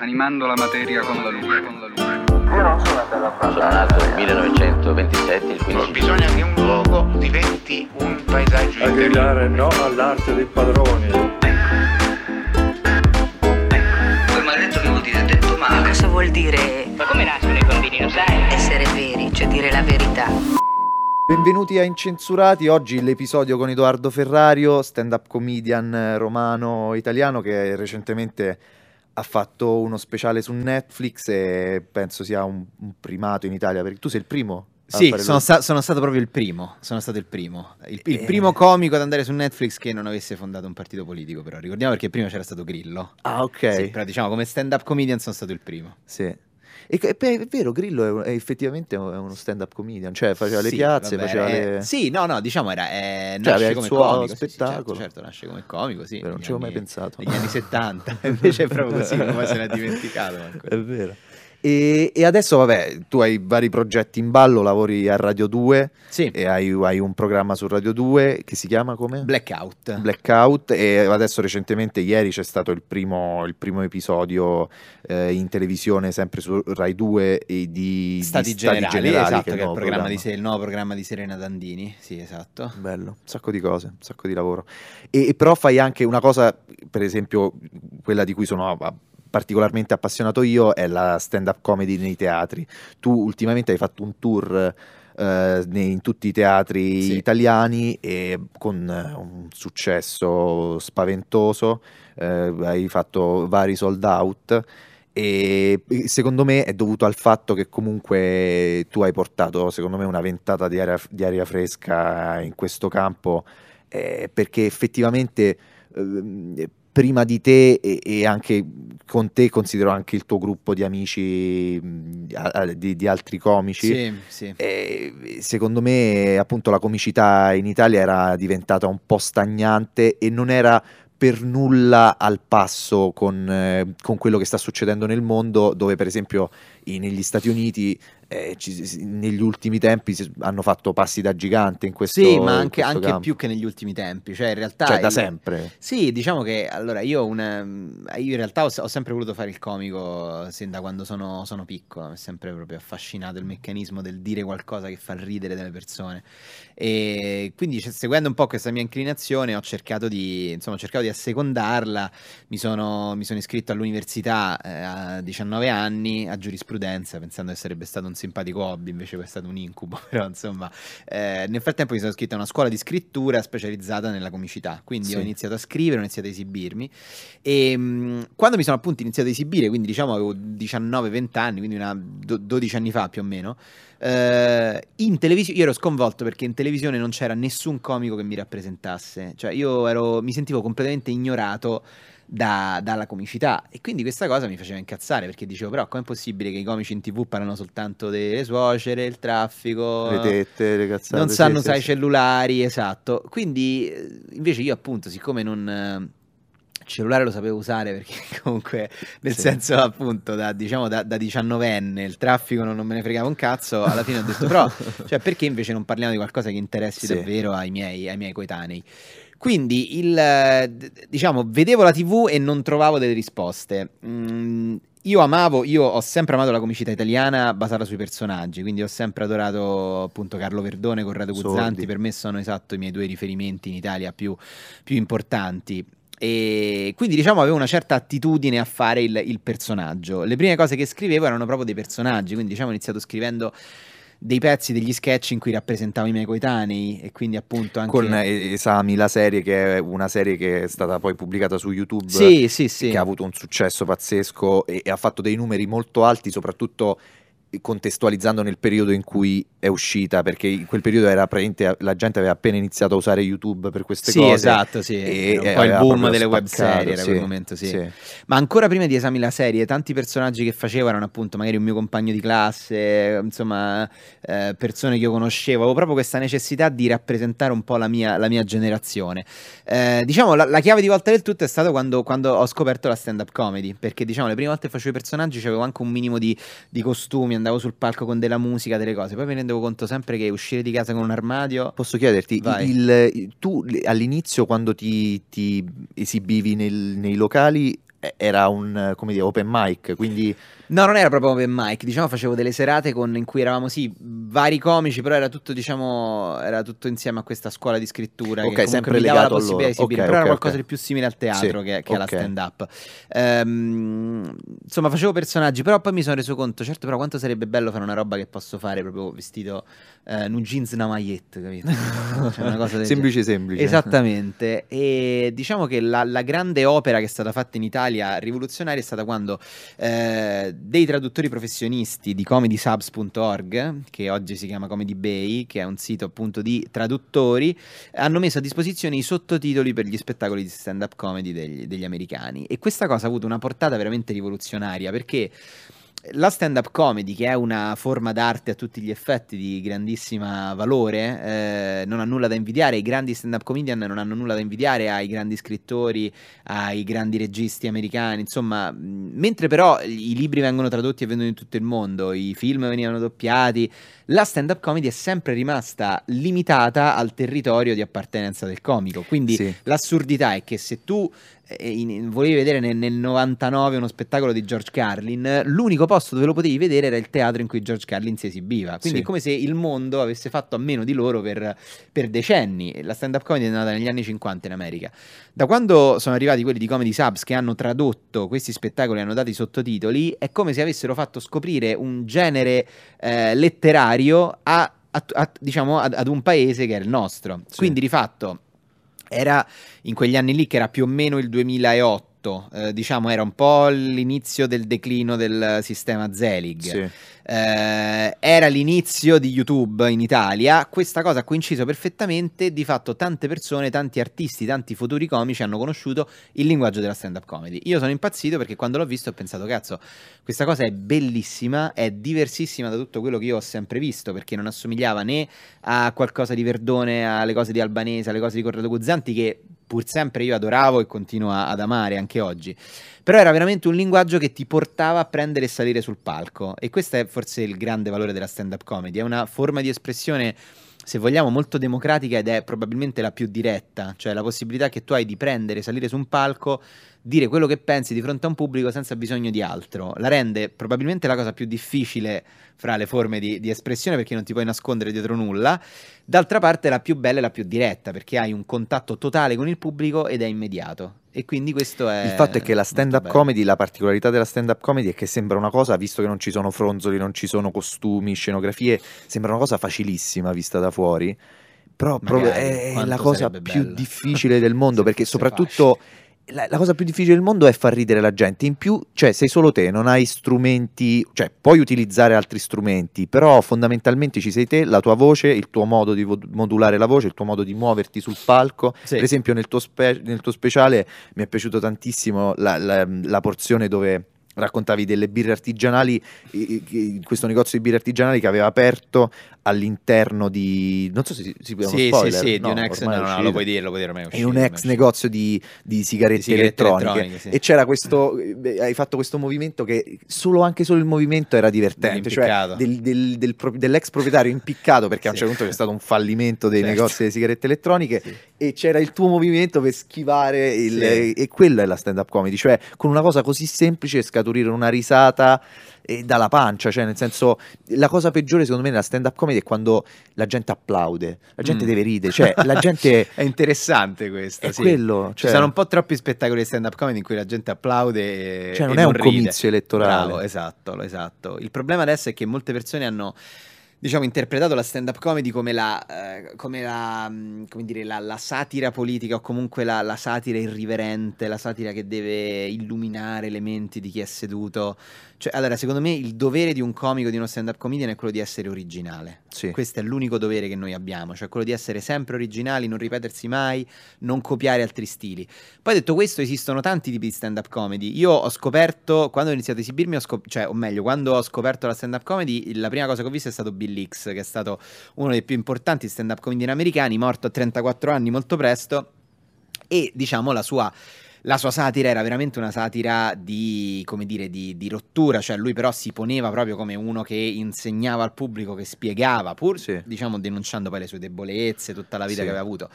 animando la materia con la luce. Con la luce. Io non sono andato a Sono parlare. nato nel 1927, il 15 Bisogna che un luogo diventi un paesaggio a gridare no all'arte dei padroni. Quel maledetto che vuol dire detto male. Cosa vuol dire Ma come nascono i bambini, lo sai? essere veri, cioè dire la verità? Benvenuti a Incensurati, oggi l'episodio con Edoardo Ferrario, stand-up comedian romano italiano che recentemente ha fatto uno speciale su Netflix e penso sia un, un primato in Italia, perché tu sei il primo? Sì, sono, sta- sono stato proprio il primo. Sono stato il primo. Il, il Eh. primo comico ad andare su Netflix che non avesse fondato un partito politico, però. Ricordiamo perché prima c'era stato Grillo. Ah, ok. Sì, però diciamo come stand-up comedian sono stato il primo. Sì. E beh, è vero, Grillo è, è effettivamente è uno stand-up comedian, cioè faceva le Sì, piazze, vabbè, faceva eh, le... Sì, no, no, diciamo era. Eh, Cioè, nasce come suo comico. sì, sì, spettacolo. certo, certo, nasce come comico, sì. Vero, non ci avevo mai pensato. Negli anni 70. Invece è proprio così, come se l'ha dimenticato. manco. È vero. E, e adesso, vabbè, tu hai vari progetti in ballo, lavori a Radio 2 Sì, e hai, hai un programma su Radio 2 che si chiama come? Blackout. Blackout e adesso recentemente ieri c'è stato il primo, il primo episodio eh, in televisione sempre su Rai 2 e di Stati, di generali, esatto, che il è il, nuovo programma di Se- il nuovo programma di Serena Dandini. Sì, esatto. Bello, un sacco di cose, un sacco di lavoro. E, e però fai anche una cosa, per esempio, quella di cui sono particolarmente appassionato io, è la stand-up comedy nei teatri. Tu ultimamente hai fatto un tour eh, in tutti i teatri Sì. italiani e con eh, un successo spaventoso, eh, hai fatto vari sold out. E secondo me è dovuto al fatto che comunque tu hai portato, secondo me, una ventata di aria, di aria fresca in questo campo, eh, perché effettivamente ehm, prima di te e, e anche con te considero anche il tuo gruppo di amici, mh, di, di altri comici. Sì, sì. E secondo me, appunto, la comicità in Italia era diventata un po' stagnante e non era per nulla al passo con, eh, con quello che sta succedendo nel mondo, dove per esempio i- negli Stati Uniti eh, ci- negli ultimi tempi hanno fatto passi da gigante in questo Sì, ma anche, anche più che negli ultimi tempi. Cioè, in realtà. Cioè, da il- sempre. Sì, diciamo che allora io, una- io in realtà ho, ho sempre voluto fare il comico sin da quando sono, sono piccolo, mi è sempre proprio affascinato il meccanismo del dire qualcosa che fa ridere delle persone. E quindi cioè, seguendo un po' questa mia inclinazione ho cercato di, insomma, ho cercato di assecondarla, mi sono, mi sono iscritto all'università eh, a 19 anni a giurisprudenza pensando che sarebbe stato un simpatico hobby, invece poi è stato un incubo, però insomma eh, nel frattempo mi sono iscritto a una scuola di scrittura specializzata nella comicità, quindi Sì. ho iniziato a scrivere, ho iniziato a esibirmi e mh, quando mi sono appunto iniziato a esibire, quindi diciamo avevo 19-20 anni, quindi una do- 12 anni fa più o meno, eh, in televisione io ero sconvolto perché in televisione non c'era nessun comico che mi rappresentasse, cioè io ero, mi sentivo completamente ignorato da- dalla comicità e quindi questa cosa mi faceva incazzare perché dicevo però com'è possibile che i comici in tv parlano soltanto delle suocere, il traffico, Le tette, le cazzate. non sanno usare i cellulari, esatto. Quindi eh, invece io appunto, siccome non eh, il cellulare lo sapevo usare perché comunque nel Sì. senso appunto da diciamo da, da 19enne il traffico non, non me ne fregava un cazzo, alla fine ho detto però cioè perché invece non parliamo di qualcosa che interessi Sì. davvero ai miei, ai miei coetanei? Quindi il, diciamo, vedevo la TV e non trovavo delle risposte. Mm, io amavo, io ho sempre amato la comicità italiana basata sui personaggi, quindi ho sempre adorato appunto Carlo Verdone, Corrado. Guzzanti, per me sono esatto i miei due riferimenti in Italia più, più importanti. E quindi diciamo avevo una certa attitudine a fare il, il personaggio. Le prime cose che scrivevo erano proprio dei personaggi, quindi diciamo ho iniziato scrivendo dei pezzi, degli sketch in cui rappresentavo i miei coetanei e quindi appunto anche... Con eh, Esami, la serie che è una serie che è stata poi pubblicata su YouTube. Sì, sì, sì. che ha avuto un successo pazzesco e, e ha fatto dei numeri molto alti, soprattutto contestualizzando nel periodo in cui è uscita, perché in quel periodo era praticamente la gente aveva appena iniziato a usare YouTube per queste Sì, cose. esatto, sì. e- Era un e po' il boom delle web serie, era sì, quel momento, sì. sì. Ma ancora prima di esami la serie, tanti personaggi che facevo erano appunto magari un mio compagno di classe, insomma, eh, persone che io conoscevo. Avevo proprio questa necessità di rappresentare un po' la mia, la mia generazione. Eh, diciamo, la, la chiave di volta del tutto è stato quando, quando ho scoperto la stand-up comedy, perché diciamo, le prime volte che facevo i personaggi avevo anche un minimo di, di costumi, andavo sul palco con della musica, delle cose. Poi mi rendevo conto sempre che uscire di casa con un armadio... Posso chiederti, Vai. il- tu all'inizio quando ti, ti esibivi nel- nei locali era un come dire, open mic, quindi No, non era proprio open mic, diciamo facevo delle serate con, in cui eravamo sì, vari comici, però era tutto, diciamo, era tutto insieme a questa scuola di scrittura Ok, che sempre mi dava la possibilità di esibire, Ok, però era ok, qualcosa ok. di più simile al teatro Sì, che, che alla ok. stand up. Ehm, insomma, facevo personaggi, però poi mi sono reso conto, certo, però quanto sarebbe bello fare una roba che posso fare proprio vestito eh, un jeans una magliette, capito? Cioè, una cosa semplice semplice. Esattamente, e diciamo che la, la grande opera che è stata fatta in Italia rivoluzionaria è stata quando eh, dei traduttori professionisti di comedysubs.org, che oggi si chiama Comedy Bay, che è un sito appunto di traduttori, hanno messo a disposizione i sottotitoli per gli spettacoli di stand-up comedy degli, degli americani. E questa cosa ha avuto una portata veramente rivoluzionaria perché la stand-up comedy, che è una forma d'arte a tutti gli effetti di grandissima valore, eh, non ha nulla da invidiare. I grandi stand-up comedian non hanno nulla da invidiare ai grandi scrittori, ai grandi registi americani. Insomma, mentre però i libri vengono tradotti e vendono in tutto il mondo, i film venivano doppiati, la stand-up comedy è sempre rimasta limitata al territorio di appartenenza del comico. Quindi Sì. l'assurdità è che se tu eh, in- volevi vedere nel, nel 99 uno spettacolo di George Carlin, l'unico posto dove lo potevi vedere era il teatro in cui George Carlin si esibiva. Quindi Sì. è come se il mondo avesse fatto a meno di loro per, per decenni. La stand-up comedy è nata negli anni 50 in America. Da quando sono arrivati quelli di Comedy Subs che hanno tradotto questi spettacoli e hanno dato i sottotitoli, è come se avessero fatto scoprire un genere eh, letterario a, a- a- diciamo, ad, ad un paese che è il nostro. Sì. Quindi di fatto era in quegli anni lì che era più o meno il 2008, eh, diciamo era un po' l'inizio del declino del sistema Zelig. Sì. Eh, era l'inizio di YouTube in Italia, questa cosa ha coinciso perfettamente, di fatto tante persone, tanti artisti, tanti futuri comici hanno conosciuto il linguaggio della stand-up comedy. Io sono impazzito perché quando l'ho visto ho pensato, cazzo, questa cosa è bellissima, è diversissima da tutto quello che io ho sempre visto, perché non assomigliava né a qualcosa di Verdone, alle cose di Albanese, alle cose di Corrado Guzzanti, che pur sempre io adoravo e continuo ad amare anche oggi. Però era veramente un linguaggio che ti portava a prendere e salire sul palco. E questo è forse il grande valore della stand-up comedy. È una forma di espressione, se vogliamo, molto democratica ed è probabilmente la più diretta. Cioè la possibilità che tu hai di prendere, salire su un palco, dire quello che pensi di fronte a un pubblico senza bisogno di altro. La rende probabilmente la cosa più difficile fra le forme di, di espressione perché non ti puoi nascondere dietro nulla. D'altra parte la più bella e la più diretta perché hai un contatto totale con il pubblico ed è immediato. E quindi questo è... Il fatto è che la stand-up bello. comedy, la particolarità della stand-up comedy è che sembra una cosa, visto che non ci sono fronzoli, non ci sono costumi, scenografie, sembra una cosa facilissima vista da fuori, però Magari, è la cosa più bella. difficile del mondo, perché soprattutto la, la cosa più difficile del mondo è far ridere la gente. In più, cioè, sei solo te, non hai strumenti, cioè, puoi utilizzare altri strumenti, però fondamentalmente ci sei te, la tua voce, il tuo modo di vo- modulare la voce, il tuo modo di muoverti sul palco. Sì. Per esempio, nel tuo, spe- nel tuo speciale mi è piaciuto tantissimo la, la- la porzione dove raccontavi delle birre artigianali, questo negozio di birre artigianali che aveva aperto all'interno di... non so se si, può Sì, sì, spoiler, sì, di no, un ex... No, no, uscito. lo puoi dire, lo puoi dire, ormai è in uscito, un ormai è ex negozio di, di sigarette, Di sigarette elettroniche, elettroniche, sì. e c'era questo hai fatto questo movimento che solo anche solo il movimento era divertente cioè del- del- del dell'ex proprietario impiccato perché a un Sì. certo punto c'è stato un fallimento dei Certo. negozi delle sigarette elettroniche Sì. E c'era il tuo movimento per schivare il, Sì. e quella è la stand up comedy cioè con una cosa così semplice scaturire una risata eh, dalla pancia cioè nel senso la cosa peggiore secondo me nella stand up comedy è quando la gente applaude la gente Mm. deve ridere cioè la gente È interessante questo, è sì. quello Ci cioè, sono un po' troppi spettacoli di stand-up comedy in cui la gente applaude e, Cioè, non e è un ride. comizio elettorale. Bravo, esatto, esatto. Il problema adesso è che molte persone hanno diciamo interpretato la stand-up comedy come la eh, come la mh, come dire la, la satira politica o comunque la, la satira irriverente, la satira che deve illuminare le menti di chi è seduto. Cioè, allora, secondo me il dovere di un comico, di uno stand-up comedian è quello di essere originale. Sì. Questo è l'unico dovere che noi abbiamo, cioè quello di essere sempre originali, non ripetersi mai, non copiare altri stili. Poi detto questo, esistono tanti tipi di stand-up comedy. Io ho scoperto, quando ho iniziato a esibirmi, ho scop- cioè, o meglio, quando ho scoperto la stand-up comedy, la prima cosa che ho visto è stato Bill Hicks, che è stato uno dei più importanti stand-up comedian americani, morto a 34 anni molto presto, e diciamo la sua... La sua satira era veramente una satira di, come dire, di, di rottura, cioè lui però si poneva proprio come uno che insegnava al pubblico, che spiegava, pur Sì. diciamo denunciando poi le sue debolezze, tutta la vita Sì. che aveva avuto.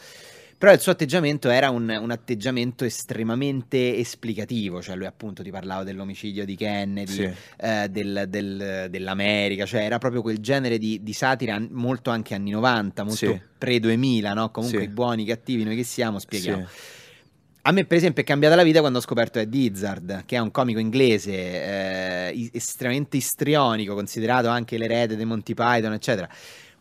Però il suo atteggiamento era un, un atteggiamento estremamente esplicativo, cioè lui appunto ti parlava dell'omicidio di Kennedy, Sì. eh, del- del- dell'America, cioè era proprio quel genere di, di satira molto anche anni 90, molto Sì. pre-2000, no? Comunque Sì. i buoni, i cattivi, noi che siamo, spieghiamo. A me, per esempio, è cambiata la vita quando ho scoperto Eddie Izzard, che è un comico inglese eh, estremamente istrionico, considerato anche l'erede dei Monty Python, eccetera.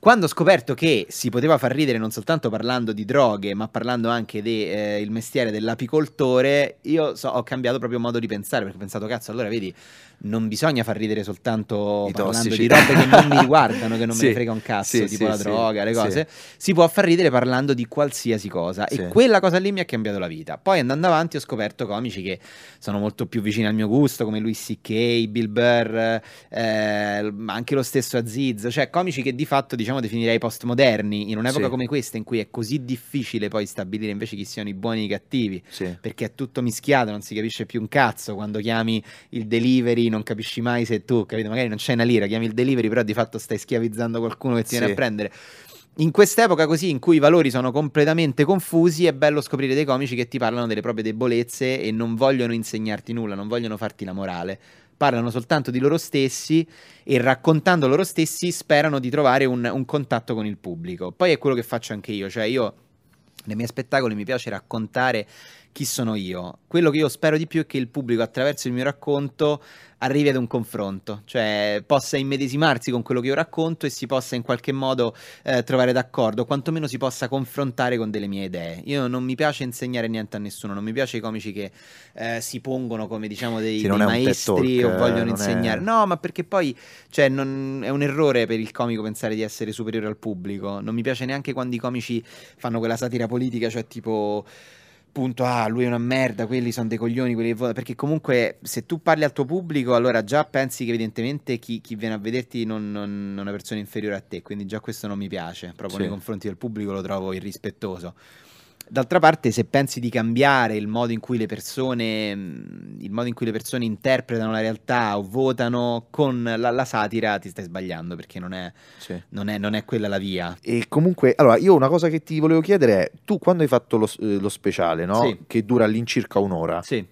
Quando ho scoperto che si poteva far ridere non soltanto parlando di droghe, ma parlando anche del mestiere dell'apicoltore, io so- ho cambiato proprio modo di pensare, perché ho pensato, cazzo, allora vedi, non bisogna far ridere soltanto I parlando tossici. di robe che non mi riguardano, che non me Sì, ne frega un cazzo, sì, tipo sì, la droga, le cose. Si può far ridere parlando di qualsiasi cosa. E quella cosa lì mi ha cambiato la vita. Poi andando avanti ho scoperto comici che sono molto più vicini al mio gusto, come Louis C.K., Bill Burr, eh, anche lo stesso Aziz, cioè comici che di fatto diciamo definirei postmoderni in un'epoca Sì. come questa in cui è così difficile poi stabilire invece chi siano i buoni e i cattivi. Sì. Perché è tutto mischiato, non si capisce più un cazzo. Quando chiami il delivery, non capisci mai se tu, capito? Magari non c'è una lira, chiami il delivery, però di fatto stai schiavizzando qualcuno che ti viene Sì. a prendere. In quest'epoca così, in cui i valori sono completamente confusi, è bello scoprire dei comici che ti parlano delle proprie debolezze e non vogliono insegnarti nulla, non vogliono farti la morale. Parlano soltanto di loro stessi e raccontando loro stessi sperano di trovare un, un contatto con il pubblico. Poi è quello che faccio anche io, cioè io nei miei spettacoli mi piace raccontare chi sono io. Quello che io spero di più è che il pubblico attraverso il mio racconto arrivi ad un confronto, cioè possa immedesimarsi con quello che io racconto e si possa in qualche modo eh, trovare d'accordo, quantomeno si possa confrontare con delle mie idee. Io non mi piace insegnare niente a nessuno, non mi piace i comici che eh, si pongono come diciamo dei, Sì, dei è maestri Talk, o eh, vogliono è- insegnare. No, ma perché poi cioè, non- è un errore per il comico pensare di essere superiore al pubblico. Non mi piace neanche quando i comici fanno quella satira politica, cioè tipo punto ah lui è una merda quelli sono dei coglioni quelli che votano", perché comunque se tu parli al tuo pubblico allora già pensi che evidentemente chi, chi viene a vederti non, non- non è una persona inferiore a te quindi già questo non mi piace proprio Sì. nei confronti del pubblico lo trovo irrispettoso D'altra parte, se pensi di cambiare il modo in cui le persone, mh, il modo in cui le persone interpretano la realtà o votano con la, la satira, ti stai sbagliando perché non è, Sì. non è- non è quella la via. E comunque, allora, io una cosa che ti volevo chiedere è, tu quando hai fatto lo, eh, lo speciale, no? Sì. Che dura all'incirca un'ora, Sì.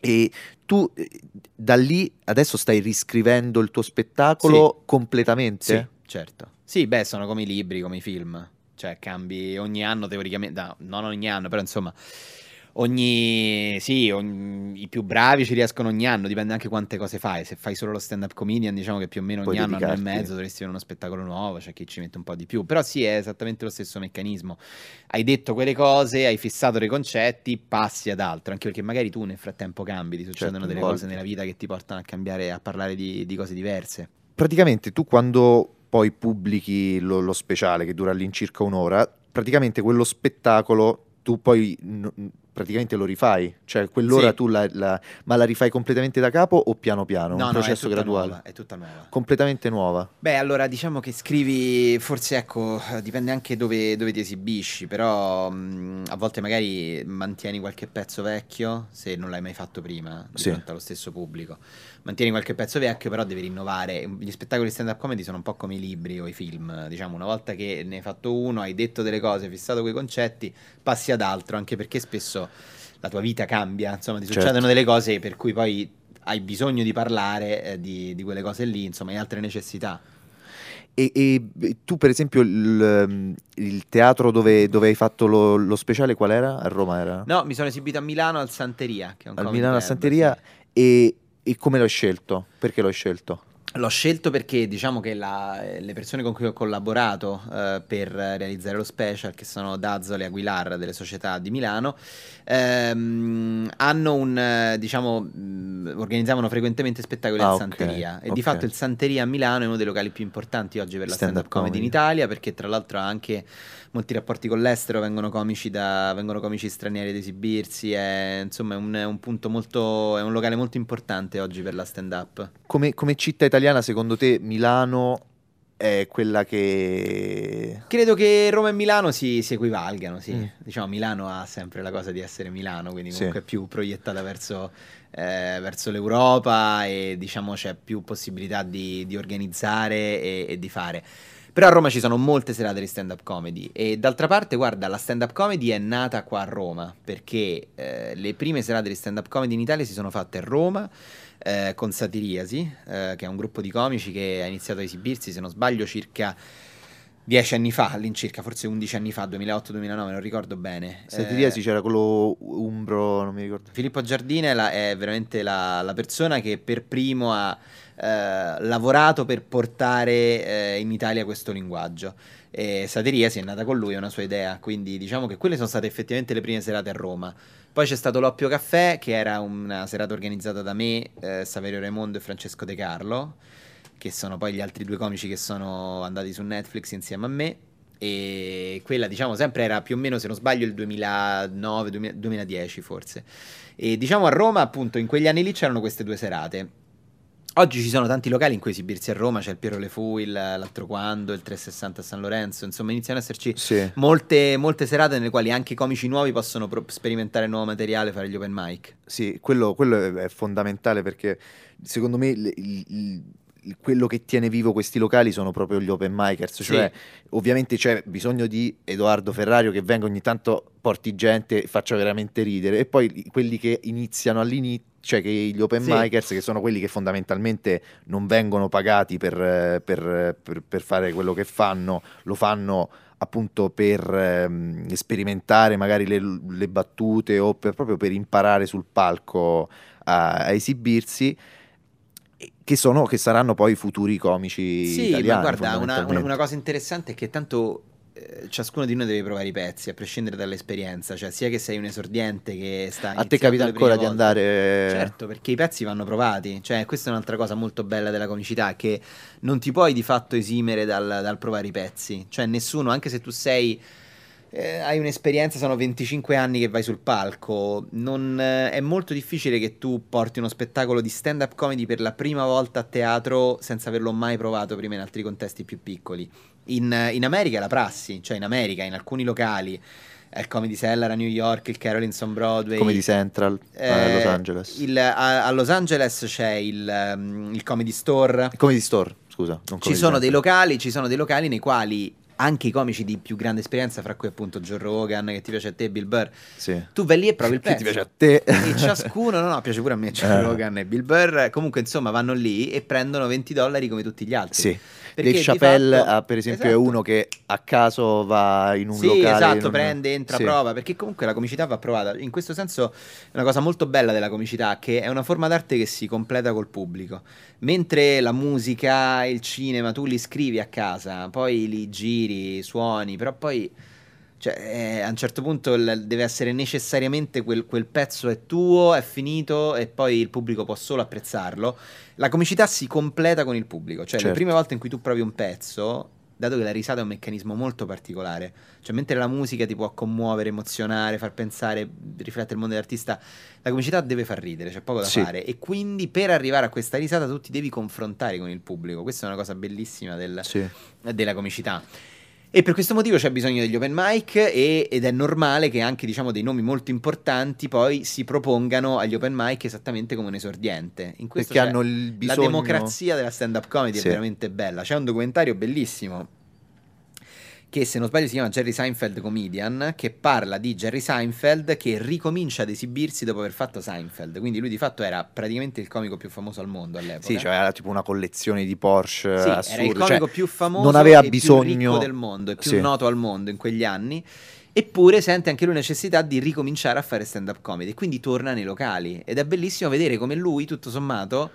e tu eh, da lì adesso stai riscrivendo il tuo spettacolo completamente? Sì, certo. Sì, beh, sono come i libri, come i film. Cioè, cambi ogni anno teoricamente, no, non ogni anno, però insomma, ogni... Sì, ogni- i più bravi ci riescono ogni anno, dipende anche quante cose fai. Se fai solo lo stand-up comedian, diciamo che più o meno ogni Puoi anno, anno e dedicarti. mezzo dovresti avere uno spettacolo nuovo, c'è chi ci mette un po' di più. Però sì, è esattamente lo stesso meccanismo. Hai detto quelle cose, hai fissato dei concetti, passi ad altro, anche perché magari tu nel frattempo cambi, ti succedono Certo, delle evolvi. cose nella vita che ti portano a cambiare, a parlare di, di cose diverse. Praticamente tu quando poi pubblichi lo, lo speciale che dura all'incirca un'ora, praticamente quello spettacolo tu poi n- praticamente lo rifai, cioè quell'ora Sì. tu la, la- ma la rifai completamente da capo o piano piano? No, un no, processo è tutta graduale? nuova, è tutta nuova. Completamente nuova. Beh, allora diciamo che scrivi, forse ecco, dipende anche dove, dove ti esibisci, però mh, a volte magari mantieni qualche pezzo vecchio, se non l'hai mai fatto prima, di Sì. fronte allo stesso pubblico. Mantieni qualche pezzo vecchio, però devi rinnovare. Gli spettacoli stand-up comedy sono un po' come i libri o i film, diciamo, una volta che ne hai fatto uno, hai detto delle cose, hai fissato quei concetti, passi ad altro, anche perché spesso la tua vita cambia, insomma, ti Certo. succedono delle cose per cui poi hai bisogno di parlare eh, di, di quelle cose lì, insomma, hai altre necessità. E, e tu per esempio il, il teatro dove, dove hai fatto lo, lo speciale qual era? A Roma era? No, mi sono esibito a Milano al Santeria, che è un Al Milano a club, Santeria sì. e, e come l'hai scelto? Perché l'hai scelto? L'ho scelto perché diciamo che la- le persone con cui ho collaborato eh, per realizzare lo special, che sono Dazzole e Aguilar delle società di Milano, ehm, hanno un diciamo mh, organizzavano frequentemente spettacoli Ah, al ok, Santeria e ok. di fatto il Santeria a Milano è uno dei locali più importanti oggi per la Stand-up stand-up comedy in comedy. Italia perché tra l'altro ha anche molti rapporti con l'estero, vengono comici, da, vengono comici stranieri ad esibirsi, è, insomma è un, è un punto molto, è un locale molto importante oggi per la stand-up. Come, come città italiana secondo te Milano è quella che... Credo che Roma e Milano si, si equivalgano, sì. Mm. Diciamo, Milano ha sempre la cosa di essere Milano, quindi Sì. comunque è più proiettata verso, eh, verso l'Europa e diciamo c'è più possibilità di, di organizzare e, e di fare. Però a Roma ci sono molte serate di stand-up comedy e d'altra parte, guarda, la stand-up comedy è nata qua a Roma perché eh, le prime serate di stand-up comedy in Italia si sono fatte a Roma eh, con Satiriasi, eh, che è un gruppo di comici che ha iniziato a esibirsi, se non sbaglio, circa dieci anni fa, all'incirca, forse 11 anni fa, 2008-2009, non ricordo bene. Satiriasi Eh, c'era quello Umbro, non mi ricordo. Filippo Giardina è, la- è veramente la, la persona che per primo ha eh, lavorato per portare eh, in Italia questo linguaggio. E Satiriasi è nata con lui, è una sua idea, quindi diciamo che quelle sono state effettivamente le prime serate a Roma. Poi c'è stato l'Oppio Caffè, che era una serata organizzata da me, eh, Saverio Raimondo e Francesco De Carlo, che sono poi gli altri due comici che sono andati su Netflix insieme a me. E quella, diciamo, sempre era più o meno, se non sbaglio, il 2009, 2000 2010 forse. E diciamo a Roma, appunto, in quegli anni lì c'erano queste due serate. Oggi ci sono tanti locali in cui esibirsi a Roma, c'è il Piero Le Fu, il- l'altro quando, il 360 a San Lorenzo, insomma iniziano ad esserci Sì. molte, molte serate nelle quali anche i comici nuovi possono pro- sperimentare nuovo materiale, fare gli open mic. Sì, quello, quello è, fondamentale perché secondo me il- il- quello che tiene vivo questi locali sono proprio gli open micers, Sì. cioè ovviamente c'è bisogno di Edoardo Ferrario che venga ogni tanto, porti gente e faccia veramente ridere e poi quelli che iniziano all'inizio, cioè che gli open Sì. micers che sono quelli che fondamentalmente non vengono pagati per, per- per- per fare quello che fanno, lo fanno appunto per ehm, sperimentare magari le, le battute o per- proprio per imparare sul palco a, a esibirsi che, sono, che saranno poi i futuri comici Sì, italiani ma guarda, una, una- cosa interessante è che tanto eh, ciascuno di noi deve provare i pezzi, a prescindere dall'esperienza, cioè sia che sei un esordiente che sta a te capita ancora prime di volte. andare Certo, perché i pezzi vanno provati, cioè questa è un'altra cosa molto bella della comicità, che non ti puoi di fatto esimere dal, dal provare i pezzi, cioè nessuno, anche se tu sei, eh, hai un'esperienza, sono 25 anni che vai sul palco, non, eh, è molto difficile che tu porti uno spettacolo di stand-up comedy per la prima volta a teatro senza averlo mai provato prima in altri contesti più piccoli. In, in America è la prassi, cioè in America, in alcuni locali, è il Comedy Cellar a New York, il Carolins on Broadway, come di Central a eh, Los Angeles. il- a, a Los Angeles c'è il, um, il Comedy Store. Come di Store, scusa. Ci Comedy sono dei locali, ci sono dei locali nei quali anche i comici di più grande esperienza, fra cui appunto Joe Rogan, che ti piace a te, Bill Burr, Sì. tu vai lì e provi il Che pezzo. ti piace a te. E ciascuno, no, no, piace pure a me, Joe Eh. Rogan e Bill Burr. Comunque, insomma, vanno lì e prendono 20 dollari come tutti gli altri. Sì. Perché Dave Chappelle, fatto- ah, per esempio, è Esatto. uno che a caso va in un sì, locale. esatto, non- prende, entra, Sì. prova, perché comunque la comicità va provata. In questo senso è una cosa molto bella della comicità, che è una forma d'arte che si completa col pubblico. Mentre la musica, il cinema, tu li scrivi a casa, poi li giri, suoni, però poi cioè, eh, a un certo punto il- deve essere necessariamente quel, quel pezzo è tuo, è finito e poi il pubblico può solo apprezzarlo. La comicità si completa con il pubblico, cioè le Certo. prime volte in cui tu provi un pezzo, dato che la risata è un meccanismo molto particolare, cioè mentre la musica ti può commuovere, emozionare, far pensare, riflettere il mondo dell'artista, la comicità deve far ridere, c'è poco da Sì. fare e quindi per arrivare a questa risata tu ti devi confrontare con il pubblico, questa è una cosa bellissima del, Sì. della comicità. E per questo motivo c'è bisogno degli open mic e- ed è normale che anche diciamo, dei nomi molto importanti poi si propongano agli open mic esattamente come un esordiente. In questo Perché hanno il la bisogno... democrazia della stand-up comedy Sì. è veramente bella. C'è un documentario bellissimo che se non sbaglio si chiama Jerry Seinfeld Comedian, che parla di Jerry Seinfeld che ricomincia ad esibirsi dopo aver fatto Seinfeld. Quindi lui di fatto era praticamente il comico più famoso al mondo all'epoca. Sì, cioè era tipo una collezione di Porsche Sì, assurda. era il cioè, comico più famoso non aveva e più bisogno del mondo, e più Sì. noto al mondo in quegli anni. Eppure sente anche lui necessità di ricominciare a fare stand-up comedy, e quindi torna nei locali. Ed è bellissimo vedere come lui, tutto sommato,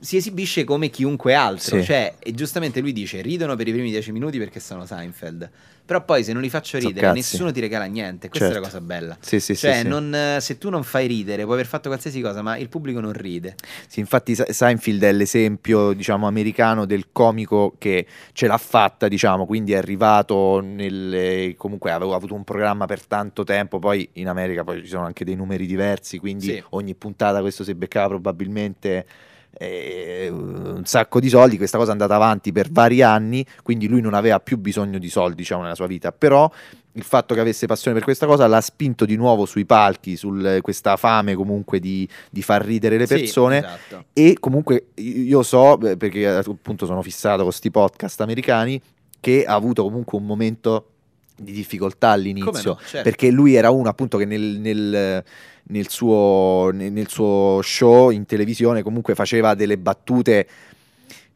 si esibisce come chiunque altro. Sì. Cioè, e giustamente lui dice: ridono per i primi dieci minuti perché sono Seinfeld. Però poi se non li faccio So ridere, cazzi. nessuno ti regala niente. Questa è Certo. la cosa bella. Sì, sì, cioè, sì. non, se tu non fai ridere, puoi aver fatto qualsiasi cosa, ma il pubblico non ride. Sì, infatti Se- Seinfeld è l'esempio, diciamo, americano del comico che ce l'ha fatta, diciamo, quindi è arrivato nelle... comunque aveva avuto un programma per tanto tempo, poi in America poi ci sono anche dei numeri diversi, quindi ogni puntata questo si beccava probabilmente eh, un sacco di soldi, questa cosa è andata avanti per vari anni, quindi lui non aveva più bisogno di soldi diciamo, nella sua vita, però il fatto che avesse passione per questa cosa l'ha spinto di nuovo sui palchi, su questa fame comunque di, di, far ridere le Sì, persone esatto. e comunque io so, beh, perché appunto sono fissato con questi podcast americani, che ha avuto comunque un momento di difficoltà all'inizio, no, certo. perché lui era uno appunto che nel, nel- nel suo, nel- suo show in televisione comunque faceva delle battute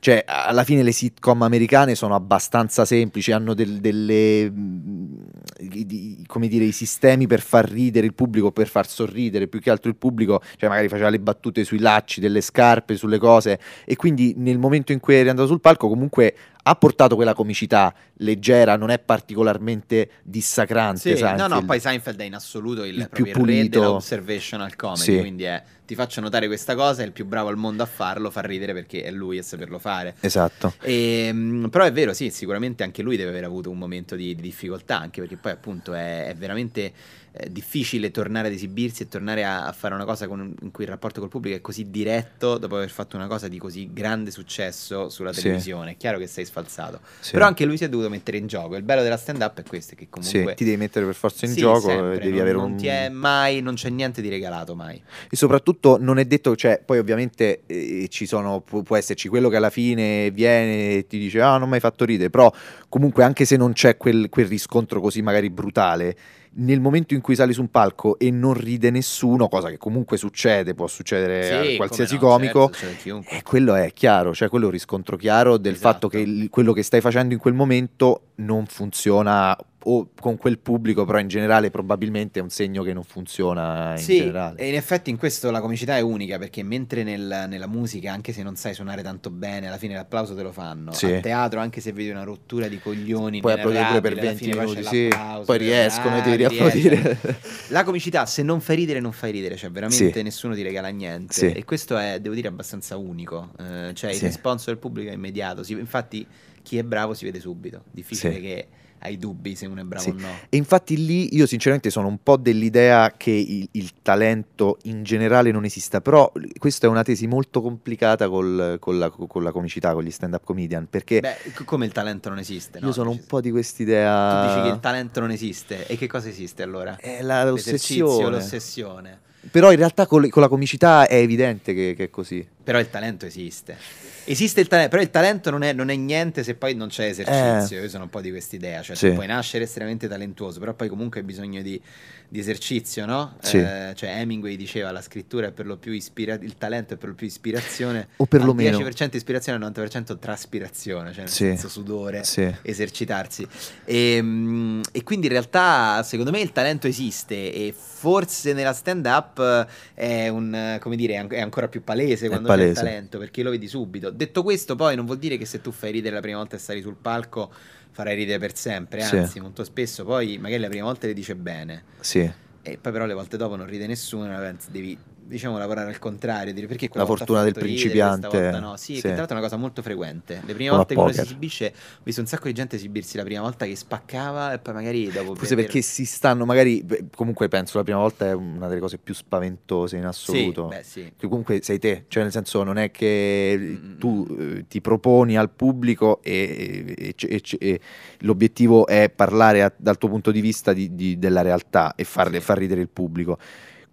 cioè, alla fine le sitcom americane sono abbastanza semplici, hanno del- delle, di- come dire, i sistemi per far ridere il pubblico, per far sorridere più che altro il pubblico, cioè magari faceva le battute sui lacci, delle scarpe, sulle cose, e quindi nel momento in cui è andato sul palco comunque ha portato quella comicità leggera, non è particolarmente dissacrante. Sì, no, Seinfeld. no, poi Seinfeld è in assoluto il, Il proprio più pulito. dell'observational comedy, Sì. quindi è ti faccio notare questa cosa, è il più bravo al mondo a farlo, fa ridere perché è lui a saperlo fare. Esatto. Ehm, però è vero, sì, sicuramente anche lui deve aver avuto un momento di, di difficoltà, anche perché poi appunto è, è veramente eh, difficile tornare ad esibirsi e tornare a, a fare una cosa con- in cui il rapporto col pubblico è così diretto dopo aver fatto una cosa di così grande successo sulla Sì. televisione. È chiaro che sei sfalsato. Sì. Però anche lui si è dovuto mettere in gioco. Il bello della stand-up è questo, che Sì, comunque... ti devi mettere per forza in Sì, gioco sempre, e devi non, avere non un... ti è mai, non c'è niente di regalato mai. E soprattutto non è detto, cioè, poi ovviamente eh, ci sono, pu- può, esserci quello che alla fine viene e ti dice ah non mi hai fatto ridere, però comunque anche se non c'è quel, quel riscontro così magari brutale, nel momento in cui sali su un palco e non ride nessuno, cosa che comunque succede, può succedere Sì, a qualsiasi no, comico, certo, succede a chiunque. e quello è chiaro, cioè quello è un riscontro chiaro del Esatto. fatto che il- quello che stai facendo in quel momento non funziona o con quel pubblico, però in generale probabilmente è un segno che non funziona in Sì, generale. e in effetti in questo la comicità è unica perché mentre nel- nella musica, anche se non sai suonare tanto bene, alla fine l'applauso te lo fanno. Sì. A teatro, anche se vedi una rottura di coglioni, Poi applaudire pure per inenarrabile, alla 20 fine poi minuti, sì. Poi riescono e ti ah, riapplaudire. La comicità, se non fai ridere, non fai ridere, cioè veramente Sì. nessuno ti regala niente. Sì. E questo è, devo dire, abbastanza unico. Eh, cioè il Sì. responso del pubblico è immediato. Si- infatti, chi è bravo si vede subito. Difficile che hai dubbi se uno è bravo Sì. o no. E infatti lì io sinceramente sono un po' dell'idea che il, il talento in generale non esista, però questa è una tesi molto complicata col- con, la, con la comicità, con gli stand-up comedian, perché Beh, come il talento non esiste? io no? sono un po' di Tu quest'idea... dici che il talento non esiste e che cosa esiste allora? È la- L'esercizio, l'ossessione. l'ossessione. Però in realtà con, con la comicità è evidente che, che è così. Però il talento esiste. Esiste il talento, però il talento non è, non è niente se poi non c'è esercizio. Io sono un po' di quest'idea. Cioè, Eh. Sì. tu puoi nascere estremamente talentuoso, però poi comunque hai bisogno di, di esercizio, no? Sì. Eh, cioè, Hemingway diceva la scrittura è per lo più ispira- il talento è per lo più ispirazione. O perlomeno- al 10% ispirazione, al 90% traspirazione, cioè nel Sì. senso sudore. Sì. esercitarsi. E, mm, e quindi in realtà, secondo me, il talento esiste e forse nella stand-up eh, è, un, eh, come dire, è an- è ancora più palese quando palese. talento, perché lo vedi subito. Detto questo, poi non vuol dire che se tu fai ridere la prima volta e sali sul palco farai ridere per sempre, Sì. anzi, molto spesso poi magari la prima volta le dice bene. Sì. E poi però le volte dopo non ride nessuno, devi diciamo lavorare al contrario, dire perché La fortuna del principiante, no. Sì, sì. che tra l'altro è una cosa molto frequente. Le prime volte che uno si esibisce, ho visto un sacco di gente esibirsi la prima volta che spaccava e poi magari dopo Forse per- perché si stanno, magari, comunque penso la prima volta è una delle cose più spaventose in assoluto. Sì, beh, sì. Che comunque sei te, cioè nel senso non è che Mm, tu eh, ti proponi al pubblico e, e- e- e- e l'obiettivo è parlare a- dal tuo punto di vista di- di- della realtà e farle- Sì. far ridere il pubblico.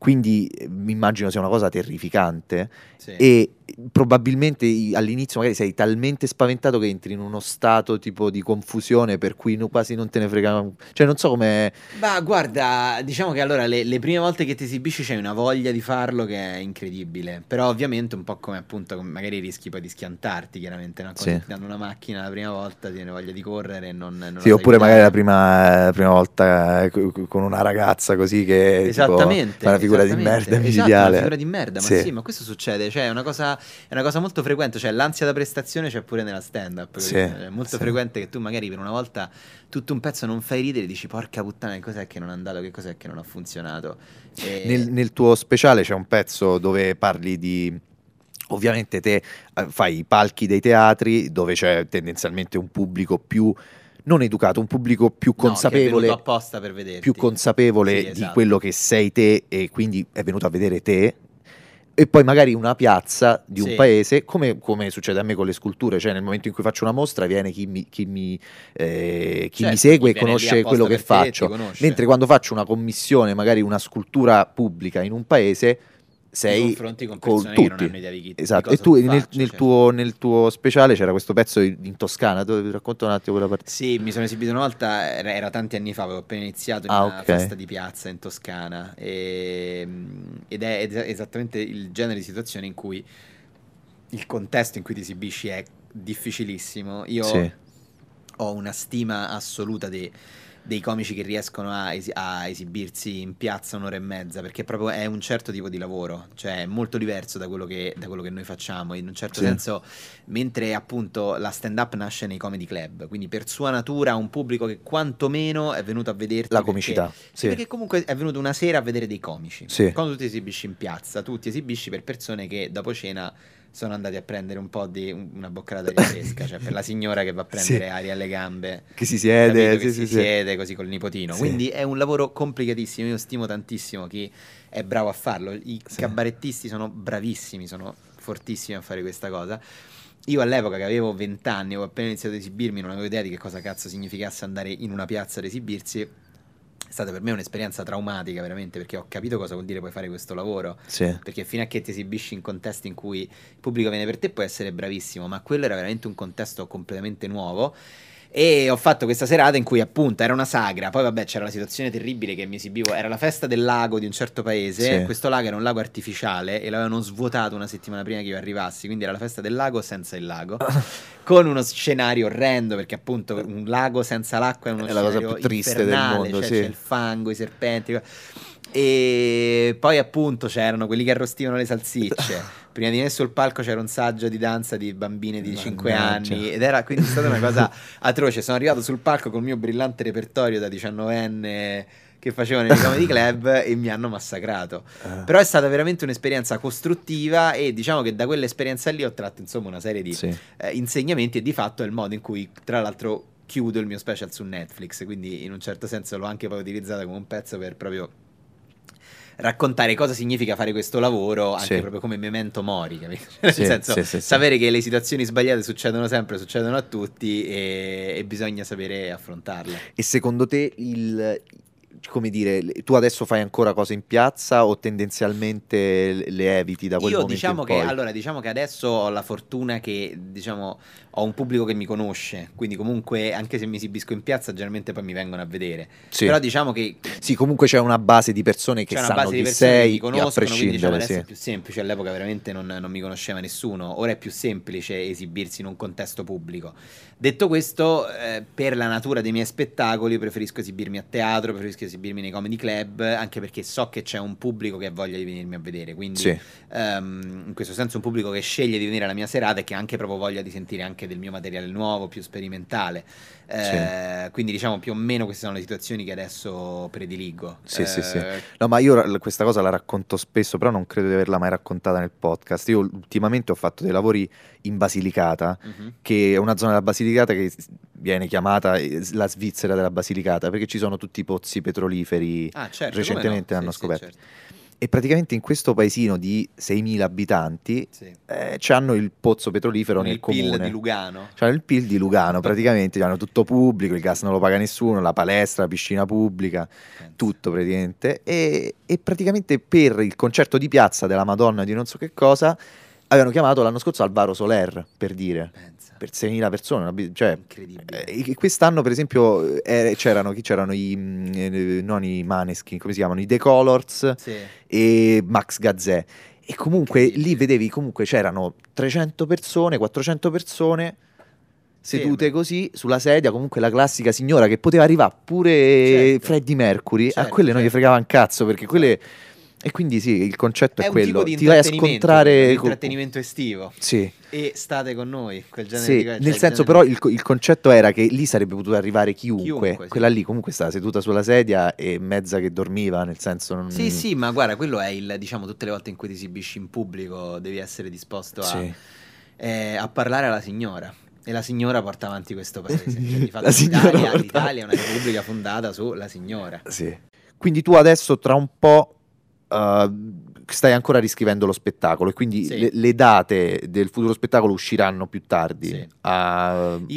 Quindi eh, mi immagino sia una cosa terrificante Sì. e probabilmente all'inizio magari sei talmente spaventato che entri in uno stato tipo di confusione per cui no- quasi non te ne frega, cioè non so come Ma guarda, diciamo che allora le, le prime volte che ti esibisci c'hai una voglia di farlo che è incredibile. Però ovviamente un po' come appunto, come magari rischi poi di schiantarti, chiaramente, no? Quando Sì. ti danno una macchina la prima volta, ti viene voglia di correre e non, non Sì, oppure magari la prima, la prima volta eh, co- co- con una ragazza così che tipo, Esattamente, fa una figura di merda Esatto, micidiale. una figura di merda, ma Sì. sì, ma questo succede, cioè è una cosa, è una cosa molto frequente, cioè l'ansia da prestazione c'è pure nella stand-up, Sì, capito? è molto sì. frequente che tu magari per una volta tutto un pezzo non fai ridere e dici porca puttana che cos'è che non è andato, che cos'è che non ha funzionato. E- Nel, nel tuo speciale c'è un pezzo dove parli di. Ovviamente te eh, fai i palchi dei teatri dove c'è tendenzialmente un pubblico più non educato, un pubblico più no, consapevole, venuto apposta per vederti. più consapevole Sì, di esatto. quello che sei te e quindi è venuto a vedere te. E poi magari una piazza di un Sì. paese, come, come succede a me con le sculture, cioè nel momento in cui faccio una mostra viene chi mi, chi mi, eh, chi mi Certo, segue chi e conosce quello che faccio, mentre quando faccio una commissione, magari una scultura pubblica in un paese, sei confronti con con persone che non tutti. di di Esatto, cosa e tu tu nel, faccia, nel certo. tuo, nel tuo speciale c'era questo pezzo in Toscana, dove racconta un attimo quella parte. Sì, mi sono esibito una volta, era, era tanti anni fa, avevo appena iniziato in Ah, una ok. festa di piazza in Toscana e- ed è es- esattamente il genere di situazione in cui il contesto in cui ti esibisci è difficilissimo. Io Sì. ho una stima assoluta de- dei comici che riescono a, esi- a esibirsi in piazza un'ora e mezza, perché proprio è un certo tipo di lavoro, cioè è molto diverso da quello che, da quello che noi facciamo. In un certo Sì. senso, mentre appunto la stand-up nasce nei comedy club, quindi per sua natura un pubblico che quantomeno è venuto a vederti La perché- comicità, sì, sì. perché comunque è venuto una sera a vedere dei comici. Sì. Quando tu ti esibisci in piazza, tu ti esibisci per persone che dopo cena sono andati a prendere un po' di un- una boccata di fresca, cioè per la signora che va a prendere Sì. aria alle gambe. Che si siede, capito? che sì, si sì, siede così col nipotino. Quindi è un lavoro complicatissimo. Io stimo tantissimo chi è bravo a farlo. I cabarettisti sono bravissimi, sono fortissimi a fare questa cosa. Io all'epoca che avevo 20 anni, ho appena iniziato ad esibirmi, non avevo idea di che cosa cazzo significasse andare in una piazza ad esibirsi. È stata per me un'esperienza traumatica, veramente, perché ho capito cosa vuol dire poi fare questo lavoro. Sì. Perché fino a che ti esibisci in contesti in cui il pubblico viene per te puoi essere bravissimo, ma quello era veramente un contesto completamente nuovo. E ho fatto questa serata in cui appunto era una sagra, poi vabbè c'era la situazione terribile che mi esibivo, era la festa del lago di un certo paese, Sì. questo lago era un lago artificiale e l'avevano svuotato una settimana prima che io arrivassi, quindi era la festa del lago senza il lago, con uno scenario orrendo perché appunto un lago senza l'acqua è uno È la cosa scenario più triste del mondo, cioè sì. c'è il fango, i serpenti. E poi appunto c'erano quelli che arrostivano le salsicce. Prima di me sul palco c'era un saggio di danza di bambine di 5 Mannaggia. anni ed era quindi stata una cosa atroce. Sono arrivato sul palco col mio brillante repertorio da 19enne che facevo nei comedy club e mi hanno massacrato. Eh, Però è stata veramente un'esperienza costruttiva e diciamo che da quell'esperienza lì ho tratto insomma una serie di sì. eh, insegnamenti e di fatto è il modo in cui tra l'altro chiudo il mio special su Netflix, quindi in un certo senso l'ho anche poi utilizzata come un pezzo per proprio raccontare cosa significa fare questo lavoro anche Sì. proprio come memento mori, capito? Nel Sì, senso sì, sapere che le situazioni sbagliate succedono sempre, succedono a tutti e, e bisogna sapere affrontarle. E secondo te il come dire, tu adesso fai ancora cose in piazza o tendenzialmente le- eviti da quel Io momento diciamo che allora diciamo che adesso ho la fortuna che diciamo ho un pubblico che mi conosce, quindi comunque anche se mi esibisco in piazza generalmente poi mi vengono a vedere. Sì. Però diciamo che Sì, comunque c'è una base di persone che sanno di chi persone che sei, mi a diciamo prescindere, adesso sì. è più semplice, all'epoca veramente non, non mi conosceva nessuno, ora è più semplice esibirsi in un contesto pubblico. Detto questo, eh, per la natura dei miei spettacoli preferisco esibirmi a teatro, preferisco esibirmi nei comedy club, anche perché so che c'è un pubblico che ha voglia di venirmi a vedere, quindi Sì. ehm, in questo senso un pubblico che sceglie di venire alla mia serata e che ha anche proprio voglia di sentire anche del mio materiale nuovo, più sperimentale. Eh, Quindi diciamo più o meno queste sono le situazioni che adesso prediligo. Sì, sì, sì. Eh, No, ma io questa cosa la racconto spesso, però non credo di averla mai raccontata nel podcast. Io ultimamente ho fatto dei lavori in Basilicata, mhm. che è una zona della Basilicata che viene chiamata eh, la Svizzera della Basilicata, perché ci sono tutti i pozzi petroliferi Ah, certo, recentemente no? hanno Sì, sì, scoperto. certo. E praticamente in questo paesino di 6.000 abitanti Sì. eh, c'hanno il pozzo petrolifero Con nel il PIL comune. di Lugano. C'hanno il PIL di Lugano, praticamente hanno tutto pubblico, il gas non lo paga nessuno, la palestra, la piscina pubblica, Pensa. tutto praticamente. E, e praticamente per il concerto di piazza della Madonna di non so che cosa avevano chiamato l'anno scorso Alvaro Soler, per dire, Pensa. per 6.000 persone. Cioè, Incredibile. eh, quest'anno, per esempio, eh, c'erano, chi c'erano i, mm, eh, non i Maneskin, come si chiamano? I The Colors Sì. e Max Gazzè. E comunque lì vedevi, comunque c'erano 300 persone, 400 persone sedute Ferme. così sulla sedia, comunque la classica signora che poteva arrivare pure Certo. Freddie Mercury, a Certo, quelle non gli certo. fregava un cazzo perché quelle... E quindi sì, il concetto è, È quello, di ti vai a scontrare... co- intrattenimento estivo. Sì, E state con noi, quel genere sì, di cioè, nel senso genere- però il, il concetto era che lì sarebbe potuto arrivare chiunque, Chiunque, sì. quella lì comunque stava seduta sulla sedia e mezza che dormiva, nel senso non... Sì, sì, ma guarda, quello è il, diciamo, tutte le volte in cui ti esibisci in pubblico devi essere disposto a, Sì. eh, a parlare alla signora. E la signora porta avanti questo paese. Cioè, di fatto l'Italia, porta- l'Italia è una repubblica fondata sulla signora. Sì. Quindi tu adesso tra un po', uh, stai ancora riscrivendo lo spettacolo e quindi Sì. le, le date del futuro spettacolo usciranno più tardi. Sì. Io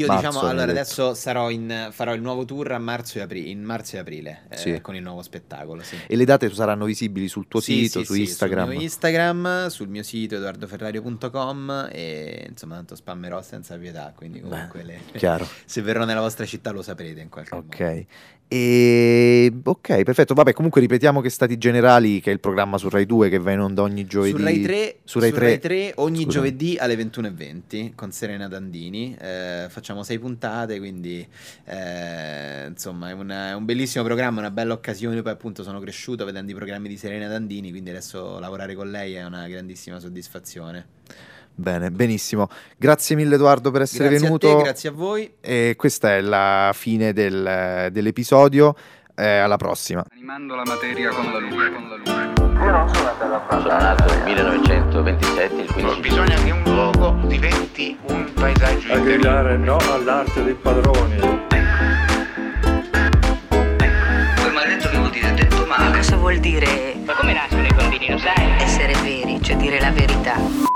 marzo, diciamo, allora adesso sarò in, farò il nuovo tour a marzo e aprile, in marzo e aprile eh, Sì. con il nuovo spettacolo. E le date saranno visibili sul tuo sito, su Instagram. Sul mio Instagram, sul mio sito edoardoferrario.com e insomma tanto spammerò senza pietà, quindi comunque le- Chiaro. se verrò nella vostra città lo saprete in qualche modo. Ok. E ok, perfetto. Vabbè, comunque ripetiamo che Stati Generali, che è il programma su Rai 2 che va in onda ogni giovedì. Su Rai 3, su Rai 3. ogni Scusa. giovedì alle 21.20 con Serena Dandini. Eh, facciamo sei puntate, quindi eh, insomma è, una- è un bellissimo programma, una bella occasione. Poi appunto sono cresciuto vedendo i programmi di Serena Dandini, quindi adesso lavorare con lei è una grandissima soddisfazione. Bene, benissimo. Grazie mille Edoardo per essere grazie venuto. a te, grazie a voi. E questa è la fine del- dell'episodio. Eh, alla prossima. Animando la materia con la luce, con la luce. Sono nato nel 1927, il 15 Oh, Bisogna che un luogo diventi un paesaggio A gridare no all'arte dei padroni. Quel maledetto che vuol dire detto male. Cosa vuol dire Ma come nascono i bambini, lo sai? essere veri, cioè dire la verità?